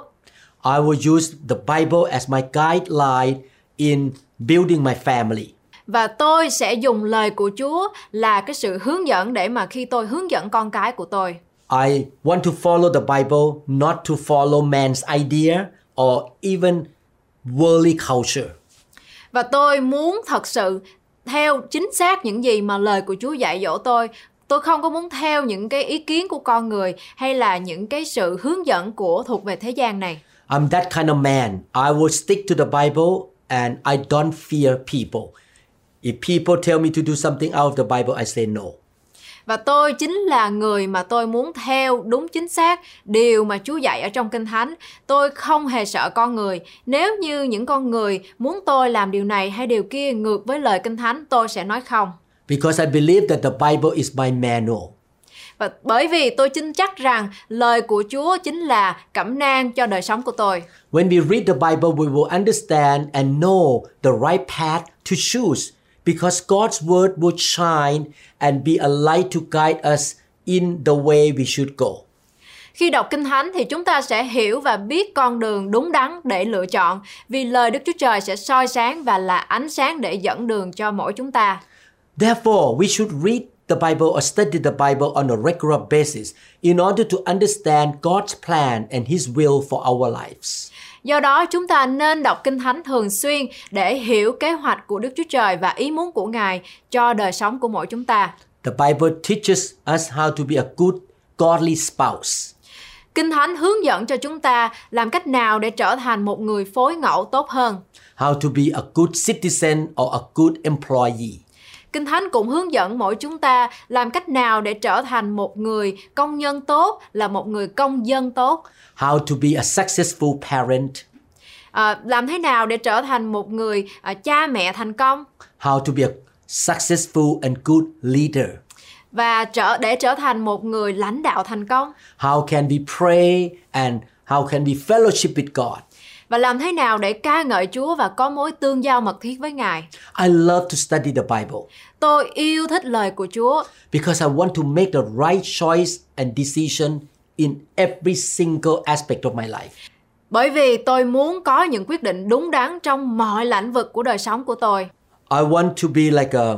I will use the Bible as my guideline in building my family. Và tôi sẽ dùng lời của Chúa là cái sự hướng dẫn để mà khi tôi hướng dẫn con cái của tôi. I want to follow the Bible, not to follow man's idea or even worldly culture. Và tôi muốn thật sự theo chính xác những gì mà lời của Chúa dạy dỗ tôi. Tôi không có muốn theo những cái ý kiến của con người hay là những cái sự hướng dẫn của thuộc về thế gian này. I'm that kind of man. I will stick to the Bible and I don't fear people. If people tell me to do something out of the Bible, I say no. Và tôi chính là người mà tôi muốn theo đúng chính xác điều mà Chúa dạy ở trong Kinh Thánh. Tôi không hề sợ con người. Nếu như những con người muốn tôi làm điều này hay điều kia ngược với lời Kinh Thánh, tôi sẽ nói không. Because I believe that the Bible is my manual. Và bởi vì tôi tin chắc rằng lời của Chúa chính là cẩm nang cho đời sống của tôi. When we read the Bible, we will understand and know the right path to choose because God's word will shine and be a light to guide us in the way we should go. Khi đọc Kinh Thánh thì chúng ta sẽ hiểu và biết con đường đúng đắn để lựa chọn vì lời Đức Chúa Trời sẽ soi sáng và là ánh sáng để dẫn đường cho mỗi chúng ta. Therefore, we should read the Bible or study the Bible on a regular basis in order to understand God's plan and His will for our lives. Do đó chúng ta nên đọc Kinh Thánh thường xuyên để hiểu kế hoạch của Đức Chúa Trời và ý muốn của Ngài cho đời sống của mỗi chúng ta. The Bible teaches us how to be a good, godly spouse. Kinh Thánh hướng dẫn cho chúng ta làm cách nào để trở thành một người phối ngẫu tốt hơn. how to be a good citizen or a good employee. Kinh Thánh cũng hướng dẫn mỗi chúng ta làm cách nào để trở thành một người công nhân tốt, là một người công dân tốt. How to be a successful parent. À, làm thế nào để trở thành một người à, cha mẹ thành công How to be a successful and good leader. và trở để trở thành một người lãnh đạo thành công How can we pray and how can we fellowship with God? Và làm thế nào để ca ngợi Chúa và có mối tương giao mật thiết với Ngài. I love to study the Bible Tôi yêu thích lời của Chúa because I want to make the right choice and decision in every single aspect of my life. bởi vì tôi muốn có những quyết định đúng đắn trong mọi lĩnh vực của đời sống của tôi. I want to be like a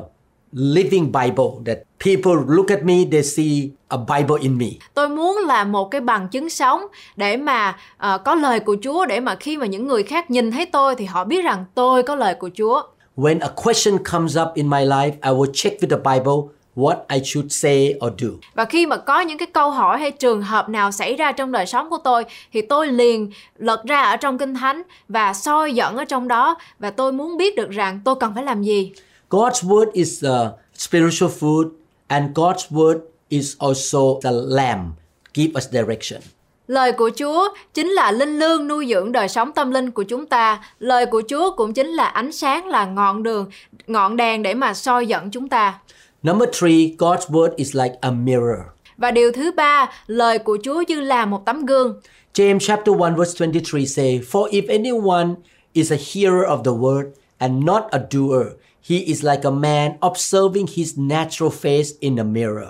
living Bible that people look at me, they see a Bible in me. Tôi muốn là một cái bằng chứng sống để mà ờ, có lời của Chúa để mà khi mà những người khác nhìn thấy tôi thì họ biết rằng tôi có lời của Chúa. When a question comes up in my life, I will check with the Bible what I should say or do. Và khi mà có những cái câu hỏi hay trường hợp nào xảy ra trong đời sống của tôi thì tôi liền lật ra ở trong Kinh Thánh và soi dẫn ở trong đó và tôi muốn biết được rằng tôi cần phải làm gì. God's word is a spiritual food, and God's word is also the lamb, give us direction. Lời của Chúa chính là linh lương nuôi dưỡng đời sống tâm linh của chúng ta. Lời của Chúa cũng chính là ánh sáng, là ngọn đường, ngọn đèn để mà soi dẫn chúng ta. Number three, God's word is like a mirror. Và điều thứ ba, lời của Chúa như là một tấm gương. James chapter 1 verse 23 say, For if anyone is a hearer of the word and not a doer, he is like a man observing his natural face in a mirror.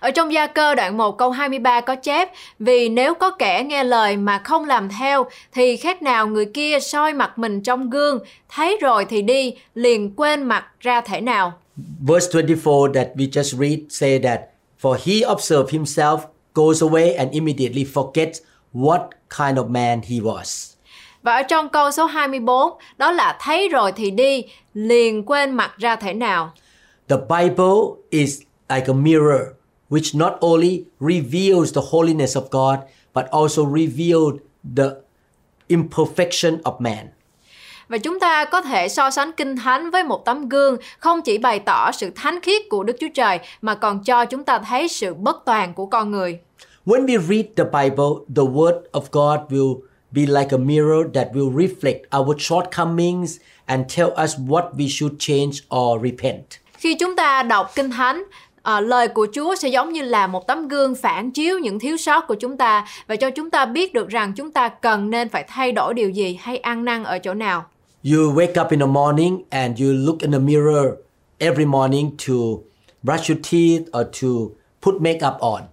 Ở trong Gia Cơ đoạn 1 câu 23 có chép Vì nếu có kẻ nghe lời mà không làm theo Thì khác nào người kia soi mặt mình trong gương Thấy rồi thì đi, liền quên mặt ra thể nào Verse 24 that we just read say that, For he observed himself, goes away and immediately forgets what kind of man he was. Và ở trong câu số 24 Đó là thấy rồi thì đi, liền quên mặt ra thể nào The Bible is like a mirror which not only reveals the holiness of God but also revealed the imperfection of man. Và chúng ta có thể so sánh Kinh Thánh với một tấm gương không chỉ bày tỏ sự thánh khiết của Đức Chúa Trời mà còn cho chúng ta thấy sự bất toàn của con người. When we read the Bible, the word of God will be like a mirror that will reflect our shortcomings and tell us what we should change or repent. Khi chúng ta đọc Kinh Thánh, ờ, lời của Chúa sẽ giống như là một tấm gương phản chiếu những thiếu sót của chúng ta và cho chúng ta biết được rằng chúng ta cần nên phải thay đổi điều gì hay ăn năn ở chỗ nào. You wake up in the morning and you look in the mirror every morning to brush your teeth or to put makeup on.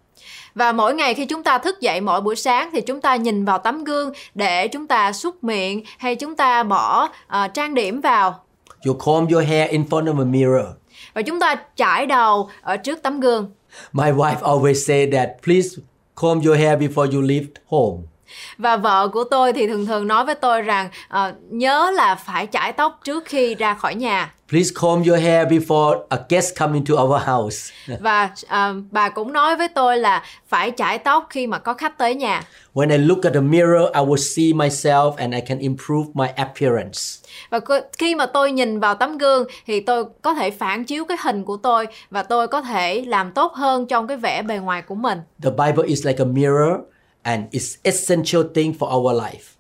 Và mỗi ngày khi chúng ta thức dậy mỗi buổi sáng thì chúng ta nhìn vào tấm gương để chúng ta súc miệng hay chúng ta bỏ ờ, trang điểm vào You comb your hair in front of a mirror. và chúng ta chải đầu ở trước tấm gương. My wife always say that please comb your hair before you leave home. Và vợ của tôi thì thường thường nói với tôi rằng ờ, nhớ là phải chải tóc trước khi ra khỏi nhà. Please comb your hair before a guest come into our house. Và ờ, bà cũng nói với tôi là phải chải tóc khi mà có khách tới nhà. When I look at the mirror, I will see myself and I can improve my appearance. Và khi mà tôi nhìn vào tấm gương thì tôi có thể phản chiếu cái hình của tôi và tôi có thể làm tốt hơn trong cái vẻ bề ngoài của mình. The Bible is like a mirror and it's essential thing for our life.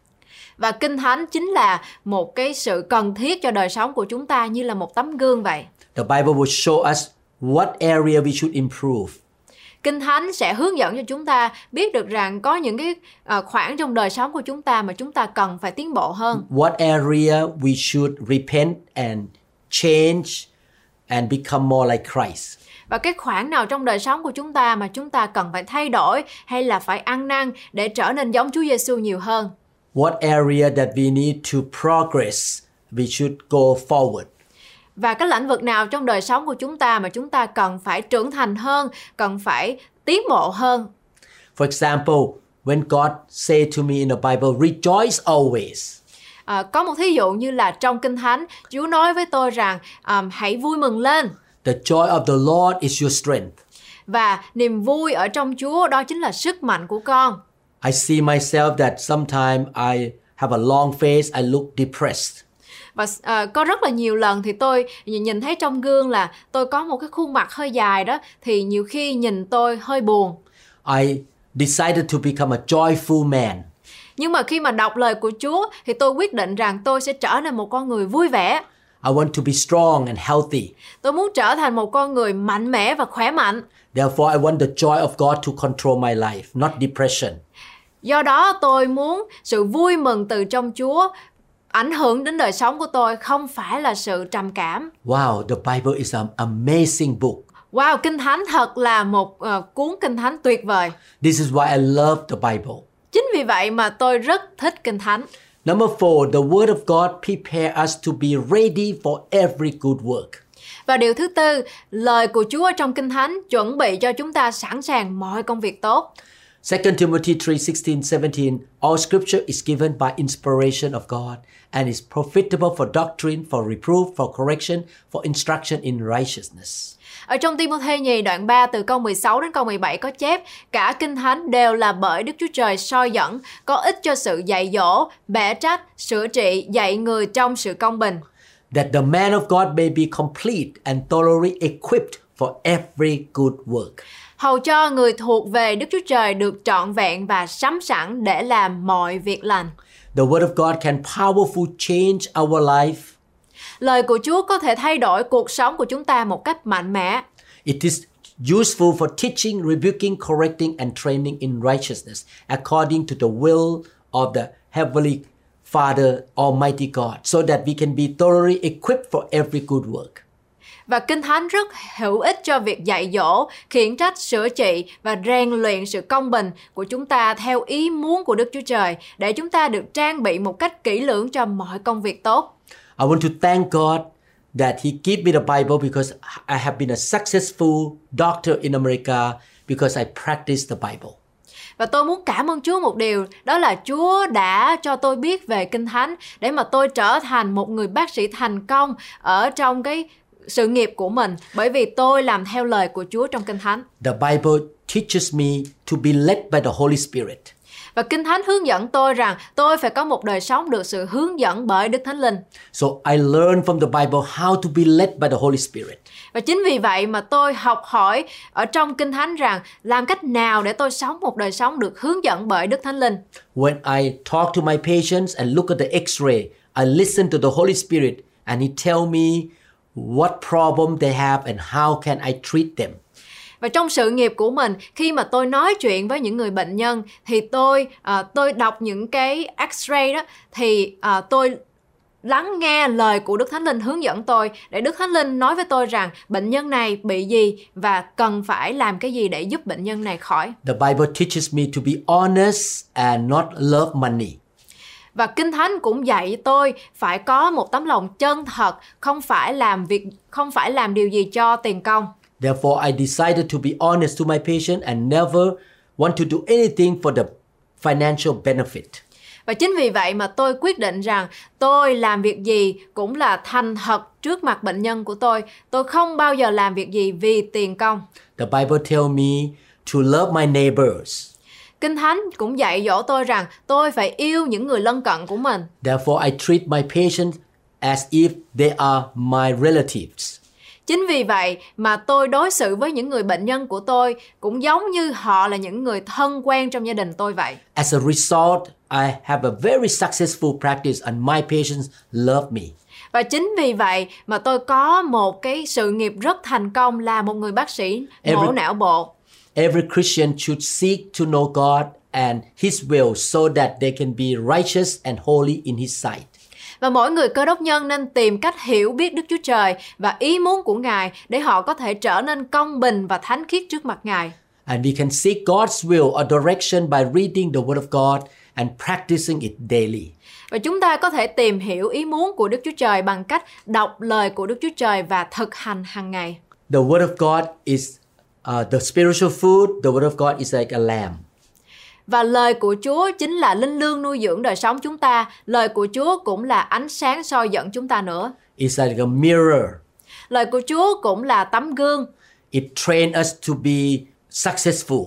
Và Kinh Thánh chính là một cái sự cần thiết cho đời sống của chúng ta như là một tấm gương vậy. The Bible will show us what area we should improve. Kinh Thánh sẽ hướng dẫn cho chúng ta biết được rằng có những cái ờ, khoảng trong đời sống của chúng ta mà chúng ta cần phải tiến bộ hơn. What area we should repent and change and become more like Christ. Và cái khoảng nào trong đời sống của chúng ta mà chúng ta cần phải thay đổi hay là phải ăn năn để trở nên giống Chúa Giêsu nhiều hơn. What area that we need to progress, we should go forward. Và cái lĩnh vực nào trong đời sống của chúng ta mà chúng ta cần phải trưởng thành hơn, cần phải tiến bộ hơn. For example, when God say to me in the Bible, rejoice always. À, có một thí dụ như là trong Kinh Thánh, Chúa nói với tôi rằng um, hãy vui mừng lên The joy of the Lord is your strength. và niềm vui ở trong Chúa đó chính là sức mạnh của con. I see myself that sometimes I have a long face, I look depressed. và à, có rất là nhiều lần thì tôi nhìn thấy trong gương là tôi có một cái khuôn mặt hơi dài đó thì nhiều khi nhìn tôi hơi buồn I decided to become a joyful man. nhưng mà khi mà đọc lời của Chúa thì tôi quyết định rằng tôi sẽ trở nên một con người vui vẻ I want to be strong and healthy. tôi muốn trở thành một con người mạnh mẽ và khỏe mạnh Therefore, I want the joy of God to control my life, not depression. do đó tôi muốn sự vui mừng từ trong Chúa ảnh hưởng đến đời sống của tôi không phải là sự trầm cảm Wow, the Bible is an amazing book. Wow, Kinh Thánh thật là một ờ, cuốn Kinh Thánh tuyệt vời. This is why I love the Bible. Chính vì vậy mà tôi rất thích Kinh Thánh. Number four, the Word of God prepare us to be ready for every good work. Và điều thứ tư, lời của Chúa trong Kinh Thánh chuẩn bị cho chúng ta sẵn sàng mọi công việc tốt. 2 Timothy 3 16, 17 All scripture is given by inspiration of God and is profitable for doctrine, for reproof, for correction, for instruction in righteousness. Ở trong Timothy nhì đoạn 3 từ câu 16 đến câu 17 có chép Cả Kinh Thánh đều là bởi Đức Chúa Trời soi dẫn, có ích cho sự dạy dỗ, bẻ trách, sửa trị, dạy người trong sự công bình. That the man of God may be complete and thoroughly equipped for every good work. Hầu cho người thuộc về Đức Chúa Trời được trọn vẹn và sắm sẵn để làm mọi việc lành. The Word of God can powerful change our life. Lời của Chúa có thể thay đổi cuộc sống của chúng ta một cách mạnh mẽ. It is useful for teaching, rebuking, correcting, and training in righteousness according to the will of the Heavenly Father, Almighty God, so that we can be thoroughly equipped for every good work. Và Kinh Thánh rất hữu ích cho việc dạy dỗ, khiển trách, sửa trị và rèn luyện sự công bình của chúng ta theo ý muốn của Đức Chúa Trời để chúng ta được trang bị một cách kỹ lưỡng cho mọi công việc tốt. I want to thank God that He gave me the Bible because I have been a successful doctor in America because I practice the Bible. Và tôi muốn cảm ơn Chúa một điều, đó là Chúa đã cho tôi biết về Kinh Thánh để mà tôi trở thành một người bác sĩ thành công ở trong cái sự nghiệp của mình bởi vì tôi làm theo lời của Chúa trong Kinh Thánh. The Bible teaches me to be led by the Holy Spirit. Và Kinh Thánh hướng dẫn tôi rằng tôi phải có một đời sống được sự hướng dẫn bởi Đức Thánh Linh. So I learned from the Bible how to be led by the Holy Spirit. Và chính vì vậy mà tôi học hỏi ở trong Kinh Thánh rằng làm cách nào để tôi sống một đời sống được hướng dẫn bởi Đức Thánh Linh. When I talk to my patients and look at the x-ray, I listen to the Holy Spirit and he tell me what problem they have and how can I treat them. Và trong sự nghiệp của mình, khi mà tôi nói chuyện với những người bệnh nhân thì tôi à, tôi đọc những cái X-ray đó thì à, tôi lắng nghe lời của Đức Thánh Linh hướng dẫn tôi để Đức Thánh Linh nói với tôi rằng bệnh nhân này bị gì và cần phải làm cái gì để giúp bệnh nhân này khỏi. The Bible teaches me to be honest and not love money. Và Kinh Thánh cũng dạy tôi phải có một tấm lòng chân thật, không phải làm việc không phải làm điều gì cho tiền công. Therefore, I decided to be honest to my patient and never want to do anything for the financial benefit. Và chính vì vậy mà tôi quyết định rằng tôi làm việc gì cũng là thành thật trước mặt bệnh nhân của tôi. Tôi không bao giờ làm việc gì vì tiền công. The Bible tell me to love my neighbors. Kinh Thánh cũng dạy dỗ tôi rằng tôi phải yêu những người lân cận của mình. Therefore, I treat my patients as if they are my relatives. Chính vì vậy mà tôi đối xử với những người bệnh nhân của tôi cũng giống như họ là những người thân quen trong gia đình tôi vậy. As a result, I have a very successful practice and my patients love me. Và chính vì vậy mà tôi có một cái sự nghiệp rất thành công là một người bác sĩ mổ Every- não bộ. Every Christian should seek to know God and His will so that they can be righteous and holy in His sight. Và mỗi người cơ đốc nhân nên tìm cách hiểu biết Đức Chúa Trời và ý muốn của Ngài để họ có thể trở nên công bình và thánh khiết trước mặt Ngài. And we can seek God's will or direction by reading the Word of God and practicing it daily. Và chúng ta có thể tìm hiểu ý muốn của Đức Chúa Trời bằng cách đọc lời của Đức Chúa Trời và thực hành hàng ngày. The Word of God is uh, the spiritual food. The Word of God is like a lamb. Và lời của Chúa chính là linh lương nuôi dưỡng đời sống chúng ta. Lời của Chúa cũng là ánh sáng soi dẫn chúng ta nữa. It's like a mirror. Lời của Chúa cũng là tấm gương. It trains us to be successful.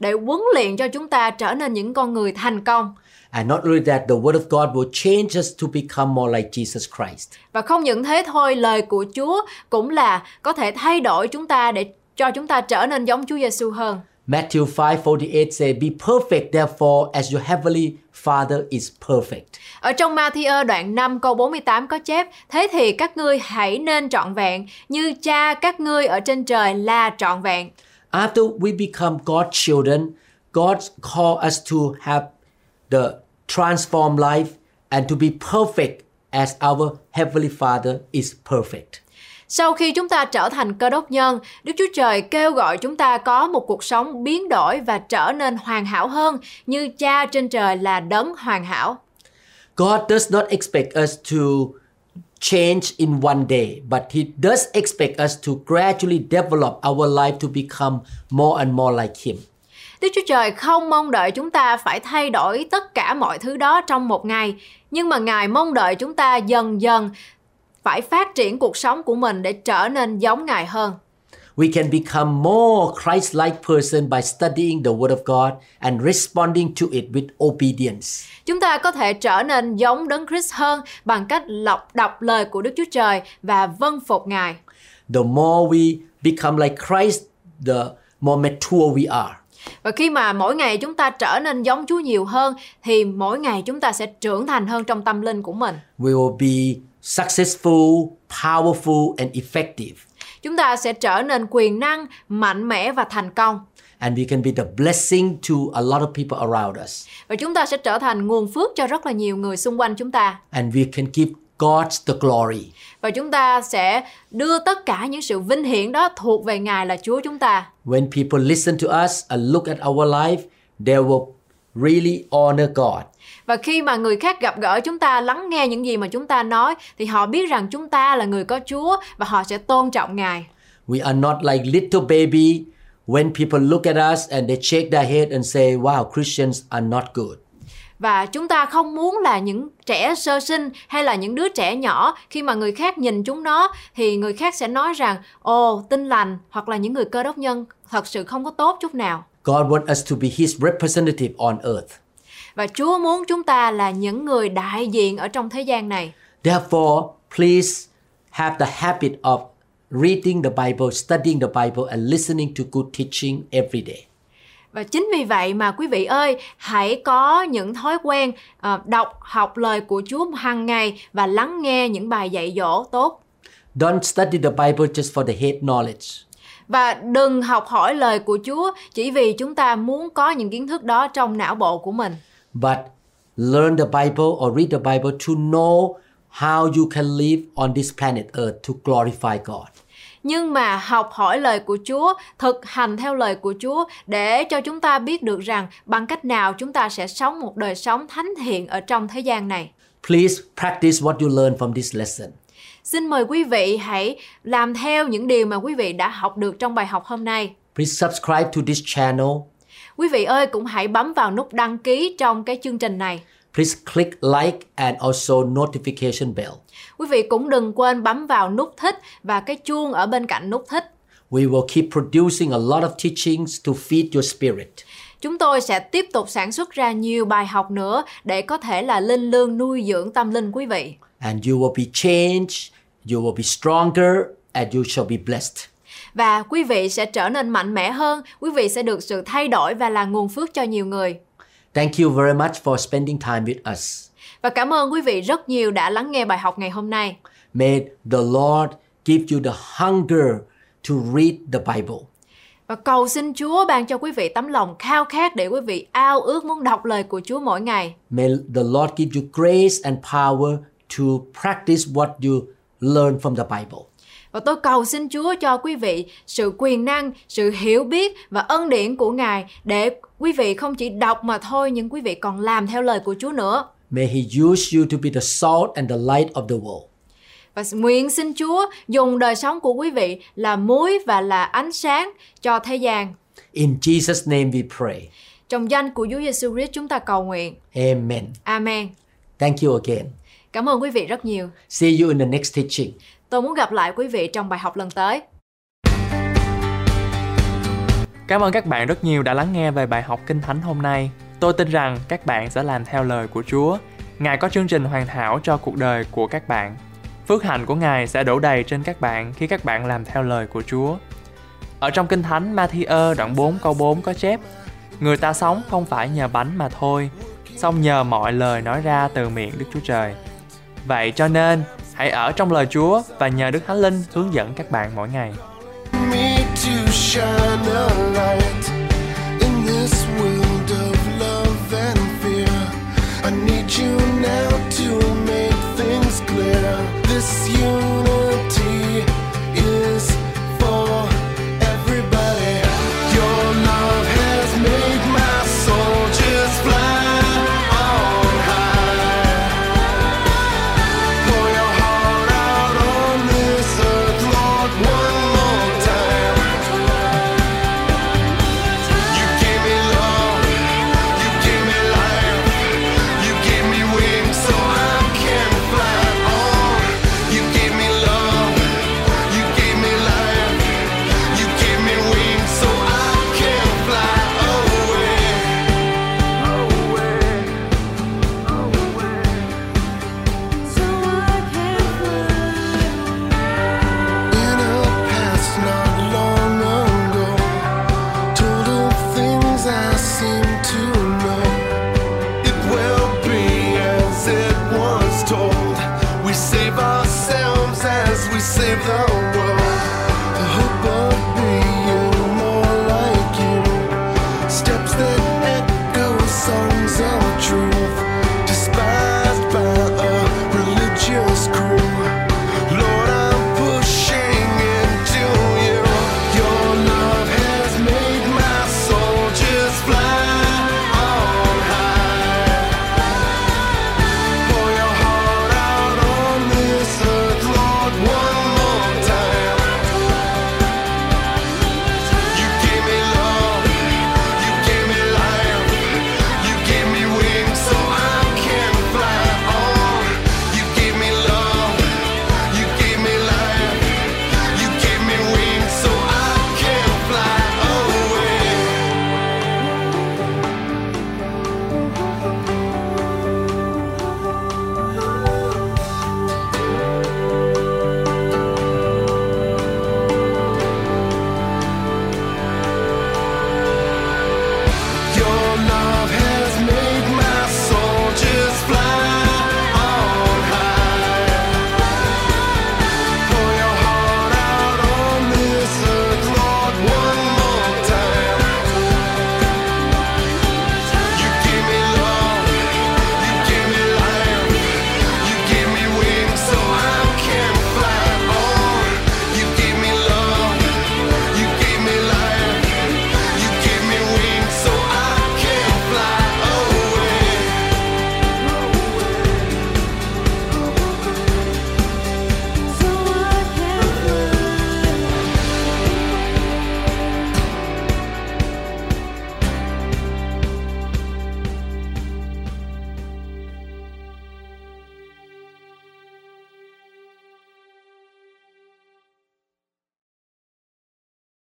để huấn luyện cho chúng ta trở nên những con người thành công. And not only that, the Word of God will change us to become more like Jesus Christ. Và không những thế thôi, lời của Chúa cũng là có thể thay đổi chúng ta để cho chúng ta trở nên giống Chúa Giêsu hơn. Matthew 5:48 say, "Be perfect therefore as your heavenly Father is perfect." Ở trong Matthew đoạn 5 câu 48 có chép Thế thì các ngươi hãy nên trọn vẹn Như cha các ngươi ở trên trời là trọn vẹn After we become God's children, God call us to have the transformed life and to be perfect as our heavenly Father is perfect. Sau khi chúng ta trở thành cơ đốc nhân Đức Chúa Trời kêu gọi chúng ta có một cuộc sống biến đổi Và trở nên hoàn hảo hơn Như cha trên trời là đấng hoàn hảo God does not expect us to change in one day, but He does expect us to gradually develop our life to become more and more like Him. Đức Chúa Trời không mong đợi chúng ta phải thay đổi tất cả mọi thứ đó trong một ngày, nhưng mà Ngài mong đợi chúng ta dần dần phải phát triển cuộc sống của mình để trở nên giống Ngài hơn. We can become more Christ-like person by studying the Word of God and responding to it with obedience. Chúng ta có thể trở nên giống Đấng Christ hơn bằng cách lọc đọc lời của Đức Chúa Trời và vâng phục Ngài. The more we become like Christ, the more mature we are. Và khi mà mỗi ngày chúng ta trở nên giống Chúa nhiều hơn thì mỗi ngày chúng ta sẽ trưởng thành hơn trong tâm linh của mình. We will be successful, powerful, and effective. Chúng ta sẽ trở nên quyền năng, mạnh mẽ và thành công. And we can be the blessing to a lot of people around us. Và chúng ta sẽ trở thành nguồn phước cho rất là nhiều người xung quanh chúng ta. And we can give God the glory. Và chúng ta sẽ đưa tất cả những sự vinh hiển đó thuộc về Ngài là Chúa chúng ta. When people listen to us and look at our life, they will really honor God. Và khi mà người khác gặp gỡ chúng ta lắng nghe những gì mà chúng ta nói thì họ biết rằng chúng ta là người có Chúa và họ sẽ tôn trọng Ngài. We are not like little baby when people look at us and they shake their head and say, wow, Christians are not good. Và chúng ta không muốn là những trẻ sơ sinh hay là những đứa trẻ nhỏ khi mà người khác nhìn chúng nó thì người khác sẽ nói rằng ồ tin lành hoặc là những người cơ đốc nhân thật sự không có tốt chút nào. God wants us to be His representative on earth. Và Chúa muốn chúng ta là những người đại diện ở trong thế gian này. Therefore, please have the habit of reading the Bible, studying the Bible, and listening to good teaching every day. Và chính vì vậy mà quý vị ơi, hãy có những thói quen ờ, đọc học lời của Chúa hàng ngày và lắng nghe những bài dạy dỗ tốt. Don't study the Bible just for the head knowledge. Và đừng học hỏi lời của Chúa chỉ vì chúng ta muốn có những kiến thức đó trong não bộ của mình. But learn the Bible or read the Bible to know how you can live on this planet Earth to glorify God. Nhưng mà học hỏi lời của Chúa, thực hành theo lời của Chúa để cho chúng ta biết được rằng bằng cách nào chúng ta sẽ sống một đời sống thánh thiện ở trong thế gian này. Please practice what you learn from this lesson. Xin mời quý vị hãy làm theo những điều mà quý vị đã học được trong bài học hôm nay. Please subscribe to this channel. Quý vị ơi cũng hãy bấm vào nút đăng ký trong cái chương trình này. Please click like and also notification bell. Quý vị cũng đừng quên bấm vào nút thích và cái chuông ở bên cạnh nút thích. We will keep producing a lot of teachings to feed your spirit. Chúng tôi sẽ tiếp tục sản xuất ra nhiều bài học nữa để có thể là linh lương nuôi dưỡng tâm linh quý vị. And you will be changed, you will be stronger, and you shall be blessed. Và quý vị sẽ trở nên mạnh mẽ hơn, quý vị sẽ được sự thay đổi và là nguồn phước cho nhiều người. Thank you very much for spending time with us. Và cảm ơn quý vị rất nhiều đã lắng nghe bài học ngày hôm nay. May the Lord give you the hunger to read the Bible. Và cầu xin Chúa ban cho quý vị tấm lòng khao khát để quý vị ao ước muốn đọc lời của Chúa mỗi ngày. May the Lord give you grace and power to practice what you learn from the Bible. Và tôi cầu xin Chúa cho quý vị sự quyền năng, sự hiểu biết và ân điển của Ngài để quý vị không chỉ đọc mà thôi nhưng quý vị còn làm theo lời của Chúa nữa. May He use you to be the salt and the light of the world. Và nguyện xin Chúa dùng đời sống của quý vị là muối và là ánh sáng cho thế gian. In Jesus' name we pray. Trong danh của Chúa Giêsu Christ chúng ta cầu nguyện. Amen. Amen. Thank you again. Cảm ơn quý vị rất nhiều. See you in the next teaching. Tôi muốn gặp lại quý vị trong bài học lần tới. Cảm ơn các bạn rất nhiều đã lắng nghe về bài học Kinh Thánh hôm nay. Tôi tin rằng các bạn sẽ làm theo lời của Chúa. Ngài có chương trình hoàn hảo cho cuộc đời của các bạn. Phước hạnh của Ngài sẽ đổ đầy trên các bạn khi các bạn làm theo lời của Chúa. Ở trong Kinh Thánh Matthew đoạn 4 câu 4 có chép Người ta sống không phải nhờ bánh mà thôi, song nhờ mọi lời nói ra từ miệng Đức Chúa Trời. Vậy cho nên, hãy ở trong lời Chúa và nhờ Đức Thánh Linh hướng dẫn các bạn mỗi ngày. this. I need you now to make things clear. This